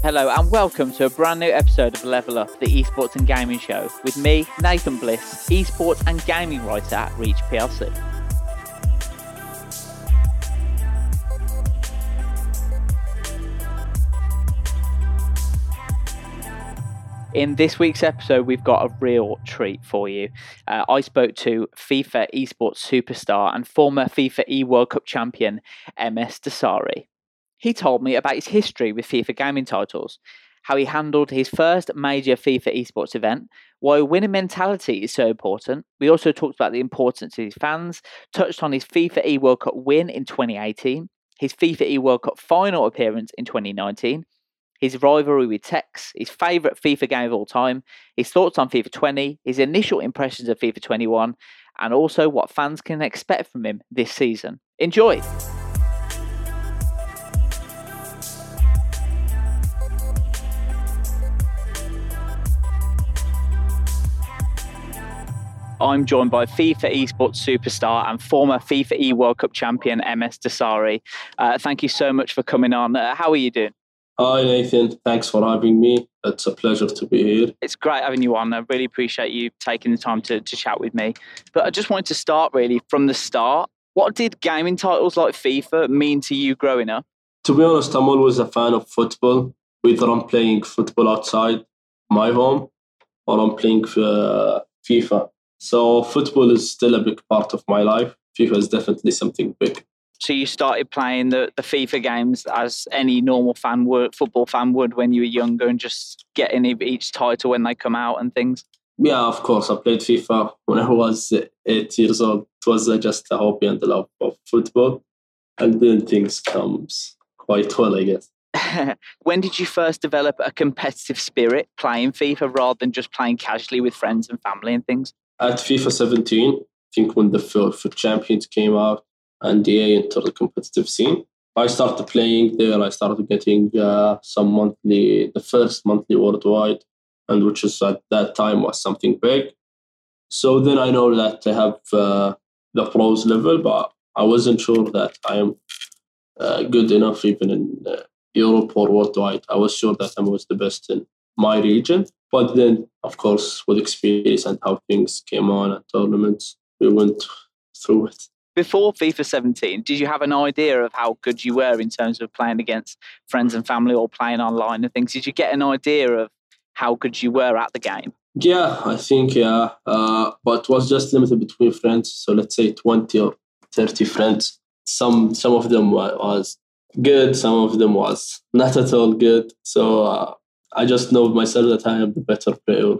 Hello and welcome to a brand new episode of Level Up, the esports and gaming show, with me, Nathan Bliss, esports and gaming writer at Reach PLC. In this week's episode, we've got a real treat for you. Uh, I spoke to FIFA esports superstar and former FIFA e World Cup champion Msdossary. He told me about his history with FIFA gaming titles, how he handled his first major FIFA esports event, why winning mentality is so important. We also talked about the importance of his fans, touched on his FIFA e World Cup win in 2018, his FIFA e World Cup final appearance in 2019 his rivalry with Tekkz, his favourite FIFA game of all time, his thoughts on FIFA 20, his initial impressions of FIFA 21, and also what fans can expect from him this season. Enjoy! I'm joined by FIFA esports superstar and former FIFA e World Cup champion Msdossary. Uh, thank you so much for coming on. Uh, how are you doing? Hi, Nathan. Thanks for having me. It's a pleasure to be here. It's great having you on. I really appreciate you taking the time to, to chat with me. But I just wanted to start really from the start. What did gaming titles like FIFA mean to you growing up? To be honest, I'm always a fan of football, whether I'm playing football outside my home or I'm playing uh, FIFA. So, football is still a big part of my life. FIFA is definitely something big. So you started playing the, the FIFA games as any normal fan would, football fan would when you were younger, and just getting each title when they come out and things. Yeah, of course. I played FIFA when I was eight years old. It was uh, just a hobby and the love of football, and then things comes quite well, I guess. when did you first develop a competitive spirit playing FIFA rather than just playing casually with friends and family and things? At FIFA 17, I think when the FUT Champions came out, and EA entered the competitive scene. I started playing there. I started getting uh, some monthly, the first monthly worldwide, and which is at that time was something big. So then I know that I have uh, the pros level, but I wasn't sure that I am uh, good enough even in uh, Europe or worldwide. I was sure that I was the best in my region. But then, of course, with experience and how things came on at tournaments, we went through it before FIFA 17, did you have an idea of how good you were in terms of playing against friends and family or playing online and things? Did you get an idea of how good you were at the game? Yeah, I think yeah, uh, but it was just limited between friends. So let's say twenty or thirty friends. Some some of them was good, some of them was not at all good. So uh, I just know myself that I am the better player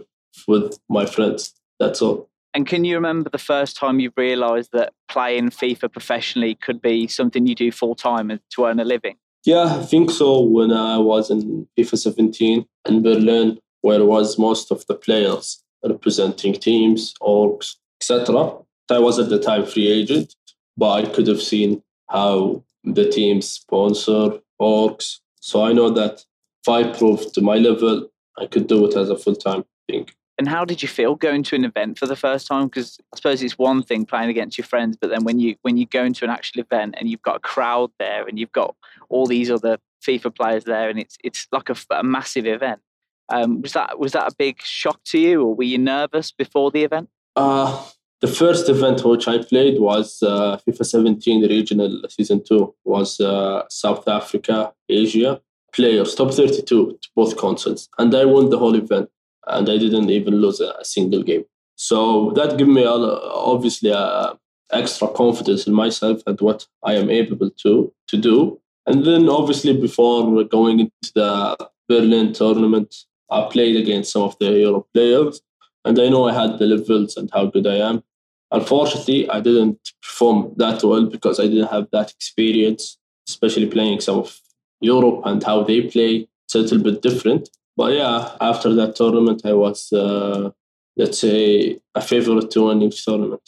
with my friends. That's all. And can you remember the first time you realised that playing FIFA professionally could be something you do full time to earn a living? Yeah, I think so. When I was in FIFA 17 in Berlin, where was most of the players representing teams, orgs, etc. I was at the time free agent, but I could have seen how the teams sponsor orgs. So I know that I proved to my level, I could do it as a full time thing. And how did you feel going to an event for the first time? Because I suppose it's one thing playing against your friends, but then when you when you go into an actual event and you've got a crowd there and you've got all these other FIFA players there, and it's it's like a, a massive event. Um, was that was that a big shock to you, or were you nervous before the event? Uh, the first event which I played was uh, FIFA 17 regional season two. Was uh, South Africa, Asia players top 32 to both consoles, and I won the whole event and I didn't even lose a, single game. So that gave me obviously a extra confidence in myself and what I am able to to do. And then obviously before going into the Berlin tournament, I played against some of the Euro players, and I know I had the levels and how good I am. Unfortunately, I didn't perform that well because I didn't have that experience, especially playing some of Europe and how they play. it's a little bit different. But yeah, after that tournament, I was, uh, let's say, a favorite to win each tournament.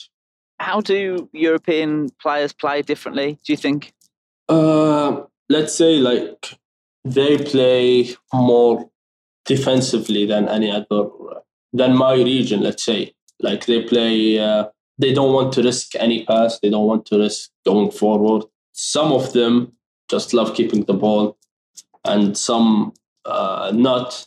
How do European players play differently, do you think? Uh, let's say, like, they play more defensively than any other, than my region, let's say. Like, they play, uh, they don't want to risk any pass, they don't want to risk going forward. Some of them just love keeping the ball, and some uh, not.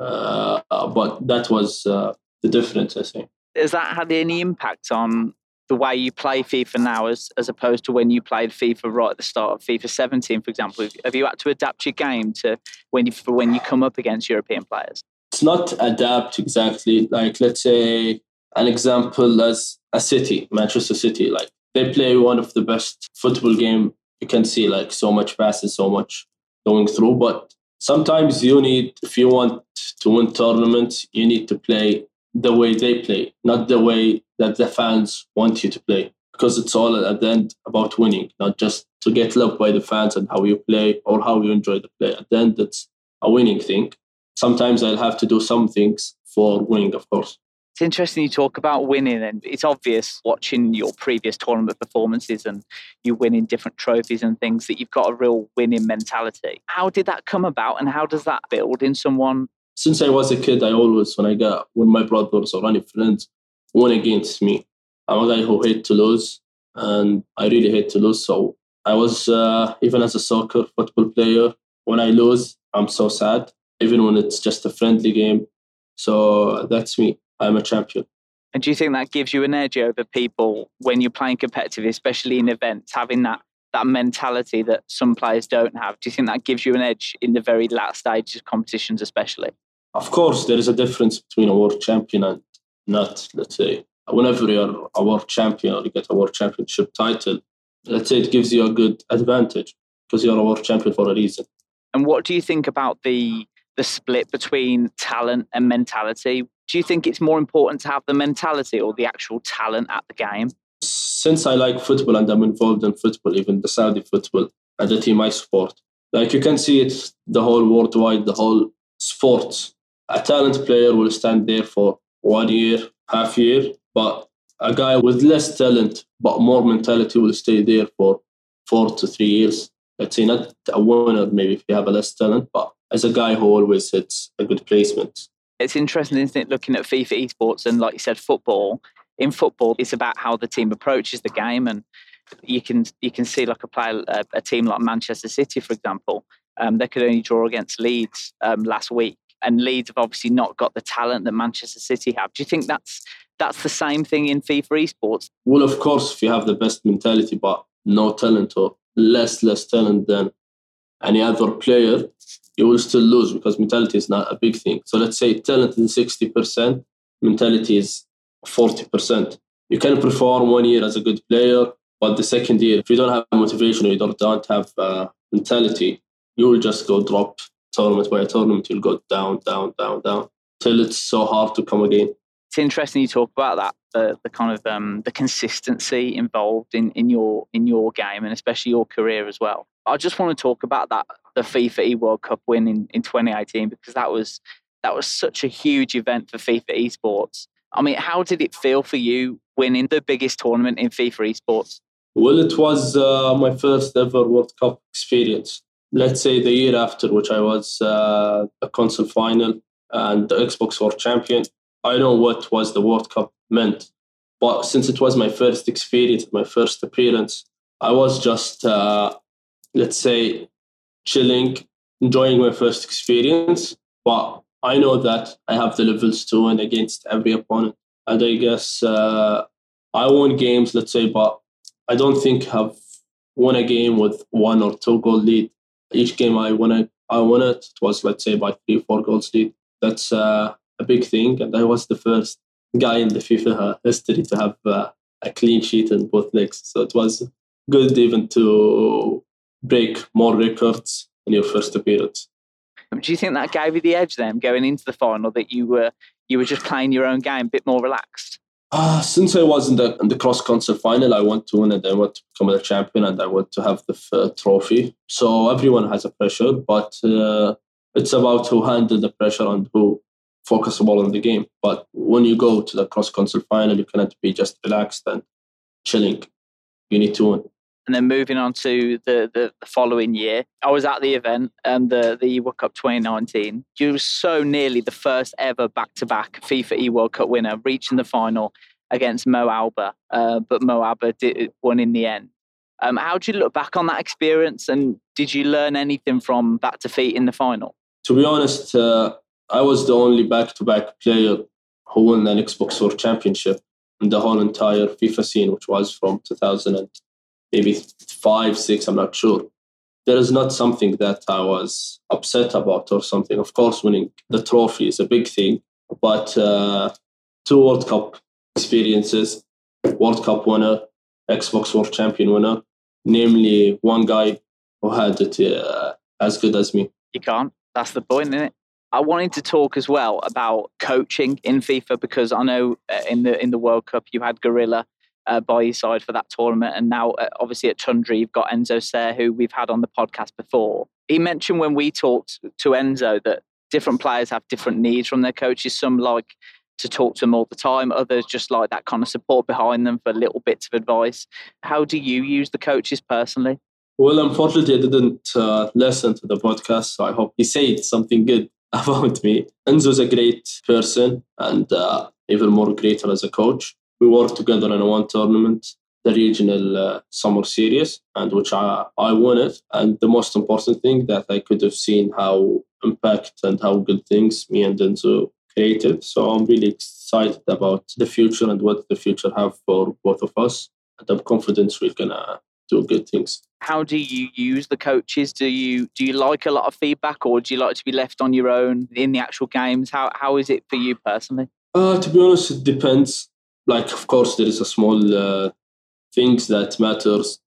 Uh, but that was uh, the difference, I think. Has that had any impact on the way you play FIFA now as, as opposed to when you played FIFA right at the start of FIFA 17, for example? Have you had to adapt your game to when you, for when you come up against European players? It's not adapt exactly. Like, let's say an example as a city, Manchester City, like they play one of the best football game you can see, like so much passes, so much going through. But sometimes you need, if you want to win tournaments, you need to play the way they play, not the way that the fans want you to play. Because it's all at the end about winning, not just to get loved by the fans and how you play or how you enjoy the play. At the end, it's a winning thing. Sometimes I'll have to do some things for winning, of course. It's interesting you talk about winning, and it's obvious watching your previous tournament performances and you winning different trophies and things that you've got a real winning mentality. How did that come about, and how does that build in someone? Since I was a kid, I always, when I got when my brothers or any friends won against me, I'm a guy who hate to lose, and I really hate to lose. So I was uh, even as a soccer football player, when I lose, I'm so sad, even when it's just a friendly game. So that's me. I'm a champion. And do you think that gives you an edge over people when you're playing competitive, especially in events, having that that mentality that some players don't have? Do you think that gives you an edge in the very last stages of competitions, especially? Of course, there is a difference between a world champion and not. Let's say whenever you're a world champion or you get a world championship title, let's say it gives you a good advantage because you're a world champion for a reason. And what do you think about the the split between talent and mentality? Do you think it's more important to have the mentality or the actual talent at the game? Since I like football and I'm involved in football, even the Saudi football and the team I support, like you can see it the whole worldwide, the whole sports. A talent player will stand there for one year, half year, but a guy with less talent but more mentality will stay there for four to three years. Let's say not a winner, maybe if you have a less talent, but as a guy who always hits a good placement. It's interesting, isn't it, looking at FIFA esports and, like you said, football. In football, it's about how the team approaches the game, and you can you can see like a player, a, a team like Manchester City, for example, um, they could only draw against Leeds um, last week, and Leeds have obviously not got the talent that Manchester City have. Do you think that's that's the same thing in FIFA esports? Well, of course, if you have the best mentality but no talent or less less talent than any other player, you will still lose because mentality is not a big thing. So let's say talent is 60%, mentality is 40%. You can perform one year as a good player, but the second year, if you don't have motivation or you don't, don't have uh, mentality, you will just go drop tournament by tournament. You'll go down, down, down, down till it's so hard to come again. It's interesting you talk about that the, the kind of um, the consistency involved in, in your in your game and especially your career as well. I just want to talk about that the FIFA E World Cup win in, in 2018 because that was that was such a huge event for FIFA esports. I mean, how did it feel for you winning the biggest tournament in FIFA esports? Well, it was uh, my first ever World Cup experience. Let's say the year after, which I was uh, a console final and the Xbox World Champion. I know what was the World Cup meant, but since it was my first experience, my first appearance, I was just uh, let's say, chilling, enjoying my first experience. But I know that I have the levels to win against every opponent. And I guess uh, I won games, let's say, but I don't think I've won a game with one or two goal lead. Each game I won it, I won it. It was, let's say, by three, four goals lead. That's uh, a big thing. And I was the first guy in the FIFA history to have uh, a clean sheet in both legs. So it was good even to break more records in your first appearance. Do you think that gave you the edge then, going into the final, that you were you were just playing your own game, a bit more relaxed? Uh, since I was in the in the cross console final, I want to win it. I want to become a champion, and I want to have the uh, trophy. So everyone has a pressure, but uh, it's about who handle the pressure and who focus more on the game. But when you go to the cross console final, you cannot be just relaxed and chilling. You need to win. And then moving on to the, the, the following year, I was at the event and the, the World Cup 2019. You were so nearly the first ever back to back FIFA E World Cup winner, reaching the final against MoAuba, uh, but MoAuba did, won in the end. Um, how do you look back on that experience and did you learn anything from that defeat in the final? To be honest, uh, I was the only back to back player who won an Xbox World Championship in the whole entire FIFA scene, which was from 2000 and maybe five, six, I'm not sure. There is not something that I was upset about or something. Of course, winning the trophy is a big thing, but uh, two World Cup experiences, World Cup winner, Xbox World Champion winner, namely one guy who had it uh, as good as me. You can't. That's the point, isn't it? I wanted to talk as well about coaching in FIFA because I know uh, in the in the World Cup you had Gorilla uh, by his side for that tournament, and now uh, obviously at Tundra you've got Enzo Sayre, who we've had on the podcast before. He mentioned when we talked to Enzo that different players have different needs from their coaches. Some like to talk to them all the time. Others just like that kind of support behind them for little bits of advice. How do you use the coaches personally? Well, unfortunately, I didn't uh, listen to the podcast, so I hope he said something good about me. Enzo's a great person and uh, even more greater as a coach. We worked together in one tournament, the regional uh, summer series, and which I, I won it. And the most important thing that I could have seen how impact and how good things me and Enzo created. So I'm really excited about the future and what the future have for both of us. And I'm confident we're gonna do good things. How do you use the coaches? Do you do you like a lot of feedback, or do you like to be left on your own in the actual games? How how is it for you personally? Uh, to be honest, it depends. Like, of course, there is a small uh, things that matters.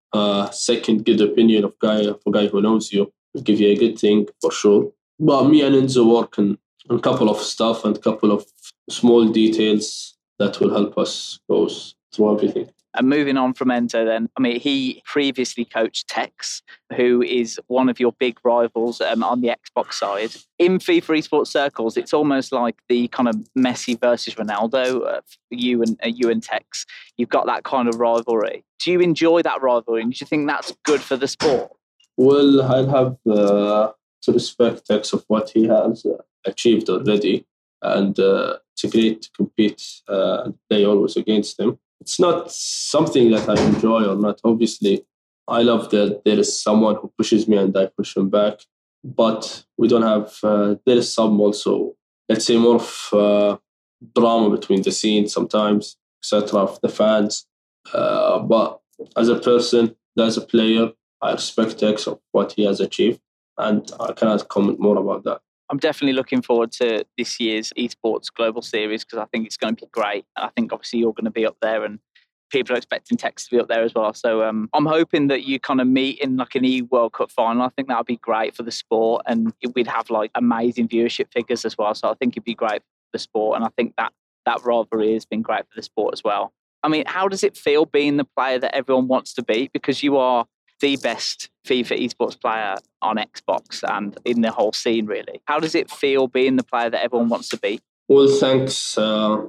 Second, good opinion of guy of a guy who knows you will give you a good thing for sure. But me and Enzo work on a couple of stuff and a couple of small details that will help us go through everything. And moving on from Enzo, then, I mean, he previously coached Tekkz, who is one of your big rivals um, on the Xbox side. In FIFA esports circles, it's almost like the kind of Messi versus Ronaldo. Uh, you and uh, you and Tekkz, you've got that kind of rivalry. Do you enjoy that rivalry? And do you think that's good for the sport? Well, I'll have uh, to respect Tekkz of what he has uh, achieved already, and uh, it's great to compete uh, and play always against him it's not something that I enjoy or not. Obviously, I love that there is someone who pushes me and I push him back. But we don't have, uh, there is some also, let's say, more of uh, drama between the scenes sometimes, etc., of the fans. Uh, but as a person, as a player, I respect X of what he has achieved. And I cannot comment more about that. I'm definitely looking forward to this year's esports global series because I think it's going to be great. And I think obviously you're going to be up there and people are expecting Tekkz to be up there as well. So um, I'm hoping that you kind of meet in like an E World Cup final. I think that would be great for the sport and we'd have like amazing viewership figures as well. So I think it'd be great for the sport. And I think that that rivalry has been great for the sport as well. I mean, how does it feel being the player that everyone wants to be? Because you are the best FIFA esports player on Xbox and in the whole scene, really. How does it feel being the player that everyone wants to be? Well, thanks. Uh,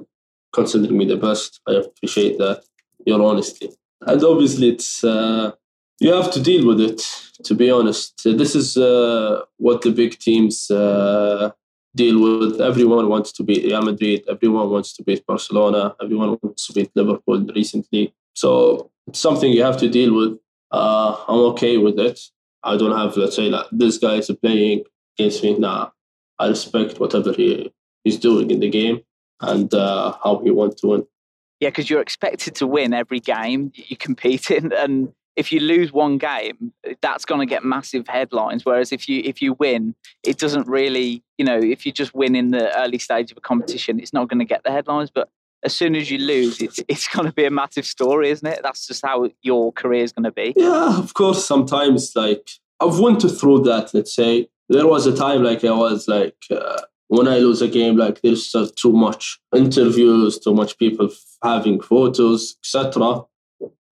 considering me the best, I appreciate that. Your honesty, and obviously, it's uh, you have to deal with it. To be honest, this is uh, what the big teams uh, deal with. Everyone wants to beat Real Madrid. Everyone wants to beat Barcelona. Everyone wants to beat Liverpool recently. So it's something you have to deal with uh, I'm okay with it. I don't have, let's say, like this guy is playing against me. Nah, I respect whatever he he's doing in the game and uh, how he wants to win. Yeah, because you're expected to win every game you compete in, and if you lose one game, that's going to get massive headlines. Whereas if you if you win, it doesn't really, you know, if you just win in the early stage of a competition, it's not going to get the headlines. But as soon as you lose, it's it's going to be a massive story, isn't it? That's just how your career is going to be. Yeah, of course. Sometimes, like I've went through that. Let's say there was a time like I was like uh, when I lose a game, like there's uh, too much interviews, too much people having photos, etc.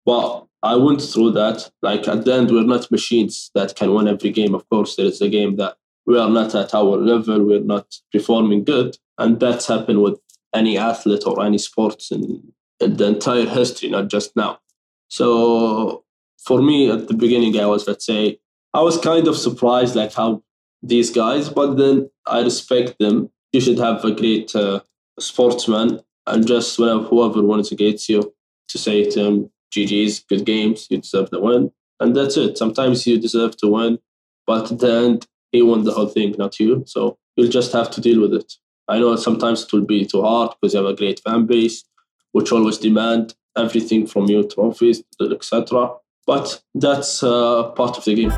But I went through that. Like at the end, we're not machines that can win every game. Of course, there is a game that we are not at our level, we're not performing good. And that's happened with any athlete or any sports in, the entire history, not just now. So for me, at the beginning, I was, let's say, I was kind of surprised, like how these guys, but then I respect them. You should have a great uh, sportsman, and just whenever whoever wants against you, to say to him, GG's, good games, you deserve the win. And that's it. Sometimes you deserve to win, but at the end, he won the whole thing, not you. So you'll just have to deal with it. I know sometimes it will be too hard because you have a great fan base, which always demand everything from you, trophies, etc. But that's uh, part of the game.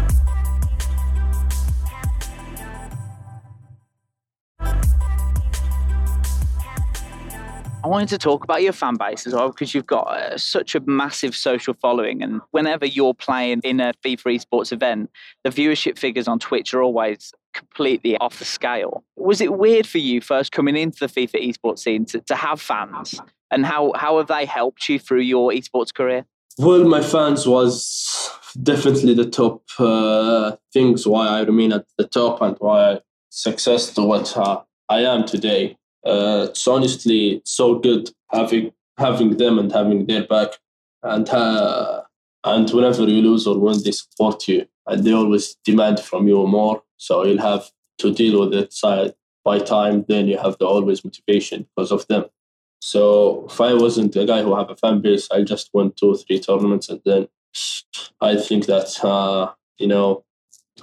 I wanted to talk about your fan base as well because you've got uh, such a massive social following. And whenever you're playing in a FIFA esports event, the viewership figures on Twitch are always completely off the scale. Was it weird for you first coming into the FIFA esports scene to, to have fans? And how, how have they helped you through your esports career? Well, my fans was definitely the top uh, things why I remain at the top and why I success to what uh, I am today uh, it's honestly so good having having them and having their back and uh, and whenever you lose or win they support you and they always demand from you more so you'll have to deal with it side by time then you have the always motivation because of them so if i wasn't a guy who have a fan base i just won two or three tournaments and then i think that uh, you know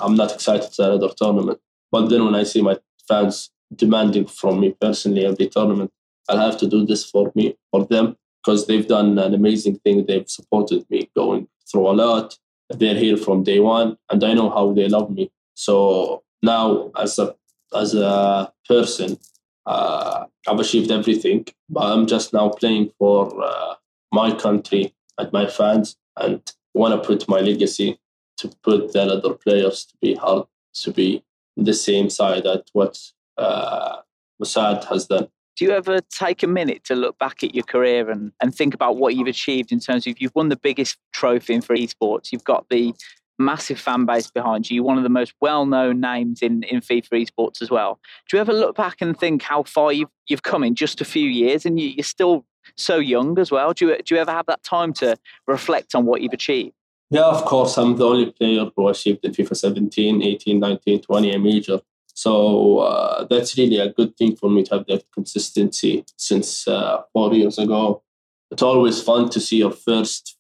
i'm not excited to another tournament but then when i see my fans demanding from me personally every tournament. I'll have to do this for me, for them, because they've done an amazing thing. They've supported me going through a lot. They're here from day one, and I know how they love me. So now, as a as a person, uh, I've achieved everything, but I'm just now playing for uh, my country and my fans, and want to put my legacy to put the other players to be hard to be the same side at what uh, Mosaad has done. Do you ever take a minute to look back at your career and, and think about what you've achieved in terms of you've won the biggest trophy in for esports, you've got the massive fan base behind you, you're one of the most well known names in, in FIFA esports as well. Do you ever look back and think how far you've, you've come in just a few years and you, you're still so young as well? Do you, do you ever have that time to reflect on what you've achieved? Yeah, of course. I'm the only player who achieved in FIFA 17, 18, 19, 20 a major. So uh, that's really a good thing for me to have that consistency since uh, four years ago. It's always fun to see your first,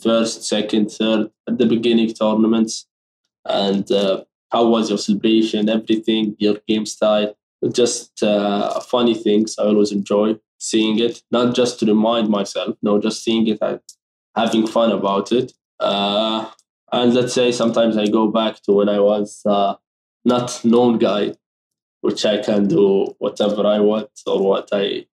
first, second, third at the beginning tournaments, and uh, how was your celebration, everything, your game style, just uh, funny things. I always enjoy seeing it, not just to remind myself, no, just seeing it and having fun about it. Uh, and let's say sometimes I go back to when I was uh, not known guy, which I can do whatever I want or what I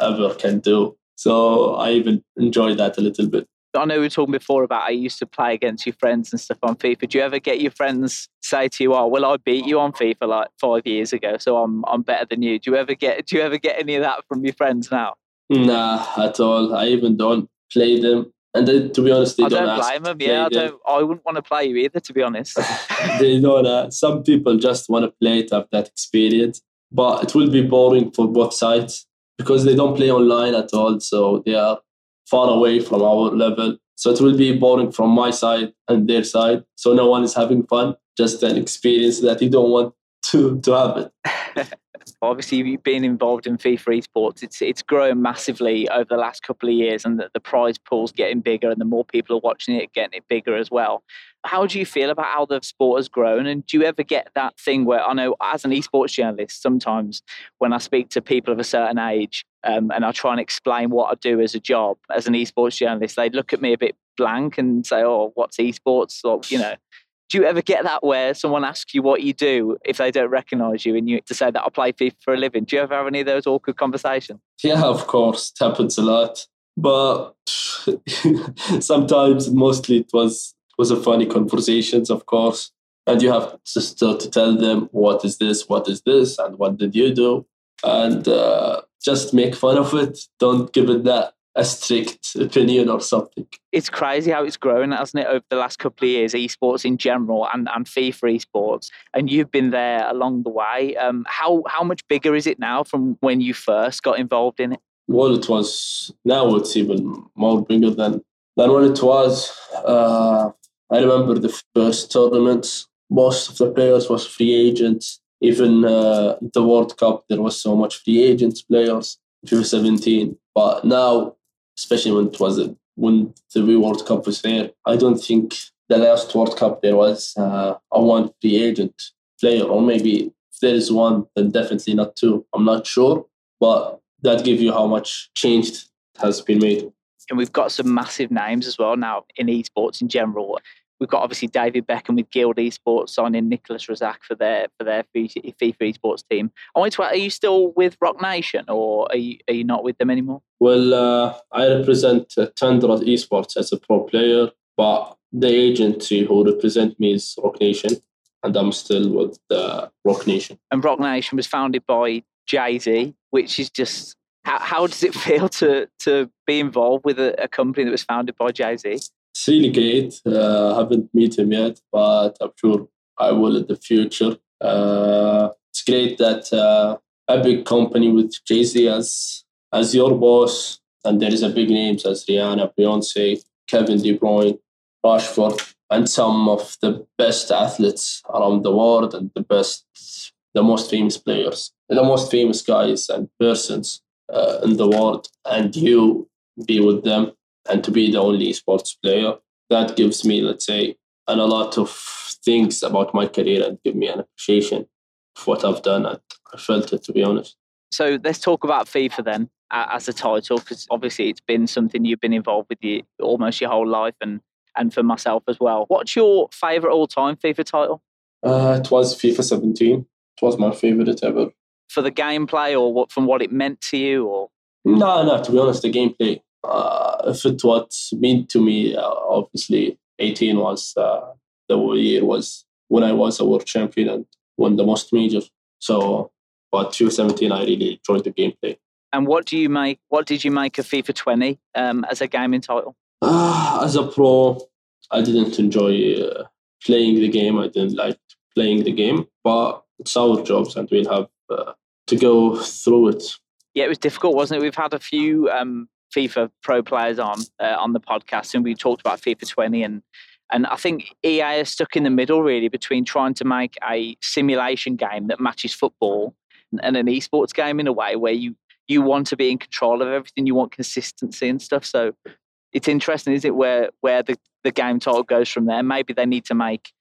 ever can do. So I even enjoy that a little bit. I know we were talking before about I used to play against your friends and stuff on FIFA. Do you ever get your friends say to you, "Oh, well, I beat you on FIFA like five years ago, so I'm I'm better than you"? Do you ever get Do you ever get any of that from your friends now? Nah, at all. I even don't play them and they, to be honest, they I don't, don't blame them. Yeah, I don't. I wouldn't want to play you either, to be honest. they don't. Uh, some people just want to play to have that experience, but it will be boring for both sides because they don't play online at all. So they are far away from our level. So it will be boring from my side and their side. So no one is having fun. Just an experience that you don't want to to have it. obviously you've involved in FIFA esports. It's it's grown massively over the last couple of years, and the, the prize pool's getting bigger, and the more people are watching it, getting it bigger as well. How do you feel about how the sport has grown? And do you ever get that thing where I know, as an esports journalist, sometimes when I speak to people of a certain age um, and I try and explain what I do as a job as an esports journalist, they look at me a bit blank and say, "Oh, what's esports?" Or you know, do you ever get that where someone asks you what you do if they don't recognize you and you to say that I play FIFA for a living? Do you ever have any of those awkward conversations? Yeah, of course. It happens a lot. But sometimes, mostly, it was it was a funny conversations, of course. And you have to start to tell them what is this, what is this, and what did you do, and uh, just make fun of it. Don't give it that a strict opinion or something. It's crazy how it's grown, hasn't it, over the last couple of years, esports in general and, and FIFA esports. And you've been there along the way. Um, how how much bigger is it now from when you first got involved in it? Well, it was now it's even more bigger than than when it was. Uh, I remember the first tournaments. Most of the players was free agents. Even uh, the World Cup, there was so much free agents players. FIFA 17, but now especially when it was when the World Cup was there. I don't think the last World Cup there was uh, a one free agent player, or maybe if there is one, then definitely not two. I'm not sure, but that gives you how much change has been made. And we've got some massive names as well now in esports in general. We've got obviously David Beckham with Guild Esports signing Nicholas Razak for their for their FIFA esports team. I want to ask, are you still with Roc Nation or are you, are you not with them anymore? Well, uh, I represent uh, Tundra Esports as a pro player, but the agency who represent me is Roc Nation, and I'm still with uh, Roc Nation. And Roc Nation was founded by Jay Z, which is just how, how does it feel to to be involved with a, a company that was founded by Jay Z? Great. Uh, haven't met him yet, but I'm sure I will in the future. Uh, it's great that uh, a big company with Jay Z as as your boss, and there is a big names as Rihanna, Beyonce, Kevin De Bruyne, Rashford, and some of the best athletes around the world and the best, the most famous players, the most famous guys and persons uh, in the world, and you be with them and to be the only sports player. That gives me, let's say, and a lot of things about my career and give me an appreciation of what I've done. And I felt it, to be honest. So let's talk about FIFA then as a title, because obviously it's been something you've been involved with you almost your whole life, and and for myself as well. What's your favorite all-time FIFA title? Uh, it was FIFA 17. It was my favorite ever. For the gameplay, or what from what it meant to you, or no, no. To be honest, the gameplay. Uh, if it what meant to me, uh, obviously, 18 was uh, the year was when I was a world champion and won the most majors. So, but 2017, I really enjoyed the gameplay. And what do you make? What did you make of FIFA 20 um, as a gaming title? Uh, as a pro, I didn't enjoy uh, playing the game. I didn't like playing the game, but it's our jobs, and we'll have uh, to go through it. Yeah, it was difficult, wasn't it? We've had a few um, FIFA pro players on uh, on the podcast, and we talked about FIFA 20 and and I think EA is stuck in the middle really between trying to make a simulation game that matches football and an esports game in a way where you you want to be in control of everything, you want consistency and stuff. So it's interesting, is it, where where the, the game title goes from there? Maybe they need to make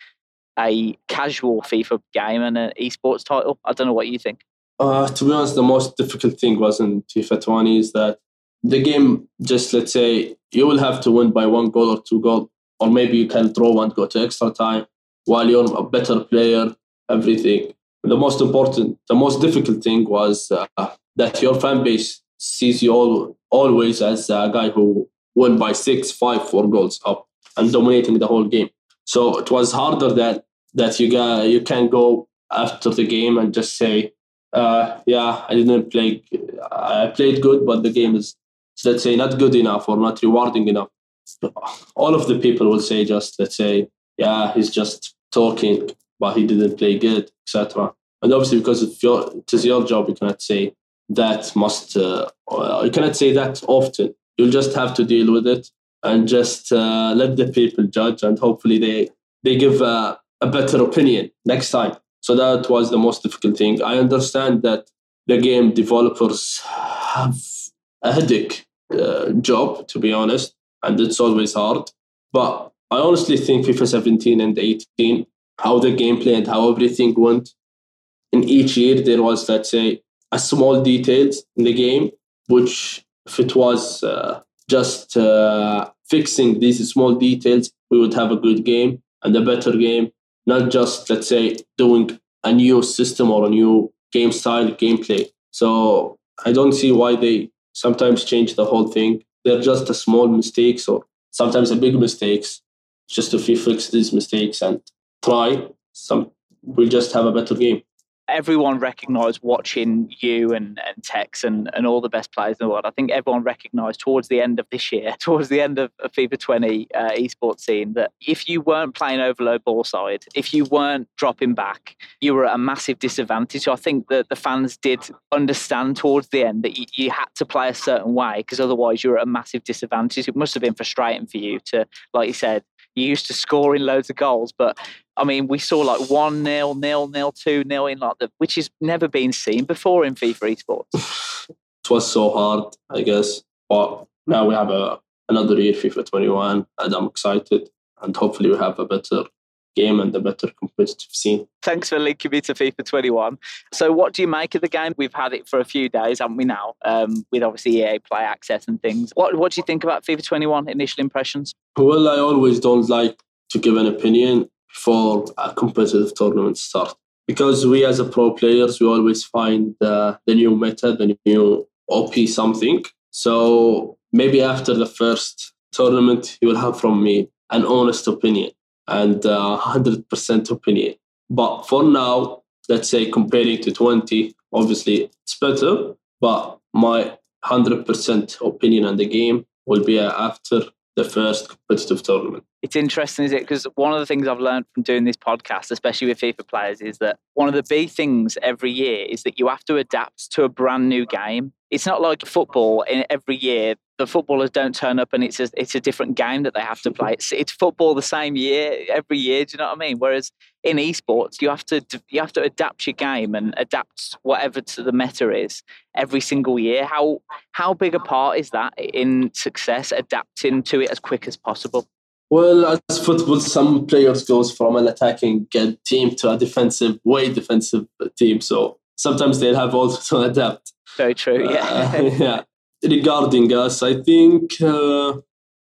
a casual FIFA game and an esports title. I don't know what you think. Uh, to be honest, the most difficult thing was in FIFA 20 is that the game just let's say you will have to win by one goal or two goal or maybe you can draw and go to extra time while you're a better player everything. The most important the most difficult thing was uh, that your fan base sees you all, always as a guy who won by six five four goals up and dominating the whole game. So it was harder that that you got you can go after the game and just say uh, yeah i didn't play i played good but the game is let's say not good enough or not rewarding enough. All of the people will say just let's say yeah he's just talking but he didn't play good etc and obviously because your, it is your job you cannot say that must uh, you cannot say that often. You'll just have to deal with it and just uh, let the people judge and hopefully they they give a, a better opinion next time. So that was the most difficult thing. I understand that the game developers have a headache uh, job, to be honest, and it's always hard. But I honestly think FIFA 17 and 18, how the gameplay and how everything went in each year, there was, let's say, a small details in the game, which if it was uh, just uh, fixing these small details, we would have a good game and a better game, not just, let's say, doing a new system or a new game style gameplay. So I don't see why they sometimes change the whole thing. They're just a small mistakes or sometimes a big mistakes. Just if we fix these mistakes and try, some we'll just have a better game. Everyone recognised watching you and, and Tekkz and, and all the best players in the world. I think everyone recognised towards the end of this year, towards the end of, of FIFA 20 uh, esports scene, that if you weren't playing overload ball side, if you weren't dropping back, you were at a massive disadvantage. So I think that the fans did understand towards the end that you, you had to play a certain way because otherwise you were at a massive disadvantage. It must have been frustrating for you to, like you said, you used to scoring loads of goals, but I mean, we saw like one nil, nil, nil, two nil in like the, which has never been seen before in FIFA esports. it was so hard, I guess, but now we have a another year FIFA 21, and I'm excited, and hopefully we have a better game and a better competitive scene. Thanks for linking me to FIFA 21. So, what do you make of the game? We've had it for a few days, haven't we? Now, um, with obviously EA Play Access and things. What What do you think about FIFA 21? Initial impressions? Well, I always don't like to give an opinion before a competitive tournament start because we as a pro players we always find uh, the new method, the new OP something. So maybe after the first tournament, you will have from me an honest opinion and uh, 100% opinion. But for now, let's say comparing to 20, obviously it's better, but my 100% opinion on the game will be after the first competitive tournament. It's interesting, is it? Because one of the things I've learned from doing this podcast, especially with FIFA players, is that one of the big things every year is that you have to adapt to a brand new game it's not like football in every year the footballers don't turn up and it's a, it's a different game that they have to play it's, it's football the same year every year do you know what i mean whereas in esports you have to you have to adapt your game and adapt whatever to the meta is every single year how how big a part is that in success adapting to it as quick as possible well, as football, some players goes from an attacking team to a defensive, way defensive team. So sometimes they'll have also to adapt. Very true. Yeah. Uh, yeah. Regarding us, I think uh,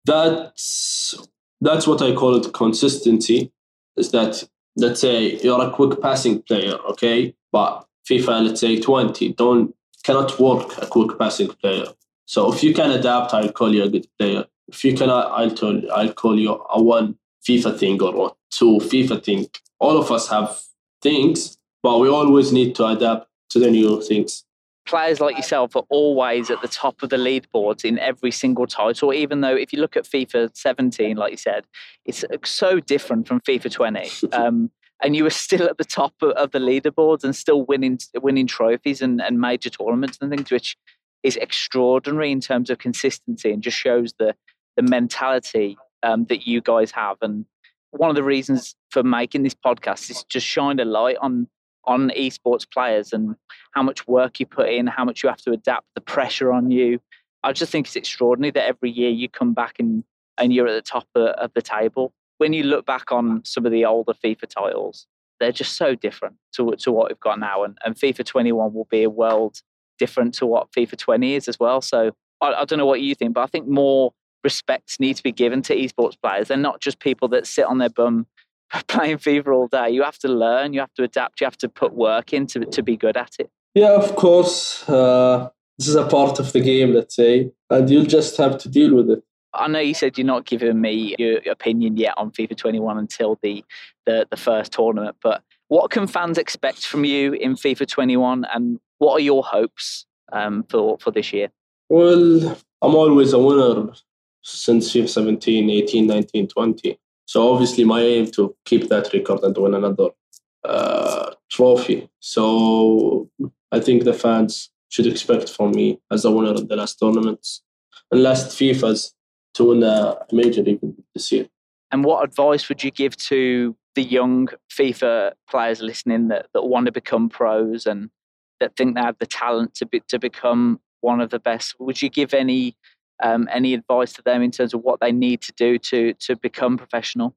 that's that's what I call it consistency. Is that let's say you're a quick passing player, okay, but FIFA, let's say twenty, don't cannot work a quick passing player. So if you can adapt, I'll call you a good player. If you cannot, I'll tell I'll call you a one FIFA thing or two FIFA thing. All of us have things, but we always need to adapt to the new things players like yourself are always at the top of the leaderboards in every single title, even though if you look at FIFA 17, like you said, it's so different from FIFA 20. Um, and you were still at the top of, the leaderboards and still winning winning trophies and, and major tournaments and things, which is extraordinary in terms of consistency and just shows the the mentality um, that you guys have. And one of the reasons for making this podcast is just shine a light on on esports players and how much work you put in, how much you have to adapt, the pressure on you. I just think it's extraordinary that every year you come back and, and you're at the top of, of the table. When you look back on some of the older FIFA titles, they're just so different to, to what we've got now. And, and FIFA 21 will be a world different to what FIFA 20 is as well. So I, I don't know what you think, but I think more respect needs to be given to esports players. They're not just people that sit on their bum playing FIFA all day. You have to learn, you have to adapt, you have to put work in to, to be good at it. Yeah, of course. Uh, this is a part of the game, let's say, and you'll just have to deal with it. I know you said you're not giving me your opinion yet on FIFA 21 until the, the, the first tournament, but what can fans expect from you in FIFA 21 and what are your hopes um, for, for this year? Well, I'm always a winner since FIFA 17, 18, 19, 20. So obviously, my aim to keep that record and win another uh, trophy. So I think the fans should expect from me as a winner of the last tournaments and last FIFA's to win a major even this year. And what advice would you give to the young FIFA players listening that, that want to become pros and that think they have the talent to be, to become one of the best? Would you give any um, any advice to them in terms of what they need to do to to become professional?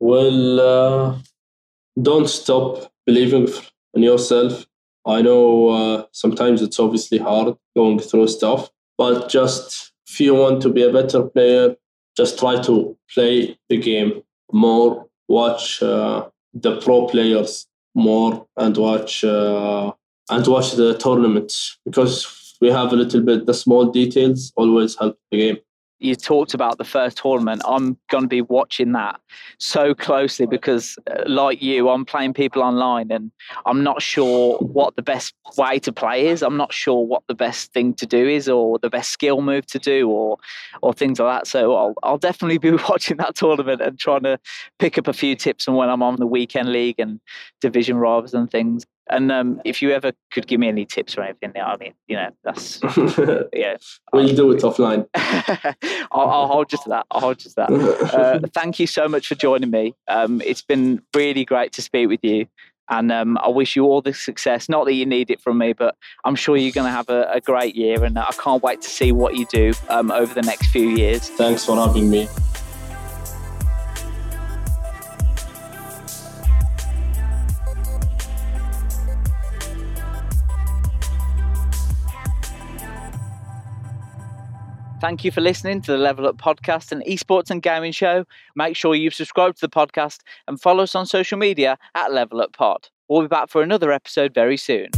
Well, uh, don't stop believing in yourself. I know uh, sometimes it's obviously hard going through stuff, but just if you want to be a better player, just try to play the game more, watch uh, the pro players more, and watch uh, and watch the tournaments because we have a little bit the small details always help the game you talked about the first tournament. I'm going to be watching that so closely because, uh, like you, I'm playing people online and I'm not sure what the best way to play is. I'm not sure what the best thing to do is or the best skill move to do or or things like that. So I'll, I'll definitely be watching that tournament and trying to pick up a few tips on when I'm on the weekend league and division rivals and things. And um, if you ever could give me any tips or anything, I mean, you know, that's yeah. We'll do it offline. I'll, I'll, hold you to that. I'll hold you to that. Uh, thank you so much for joining me. Um, it's been really great to speak with you. And um, I wish you all the success. Not that you need it from me, but I'm sure you're going to have a, a, great year. And I can't wait to see what you do um, over the next few years. Thanks for having me. Thank you for listening to the Level Up podcast and esports and gaming show. Make sure you've subscribed to the podcast and follow us on social media at Level Up Pod. We'll be back for another episode very soon.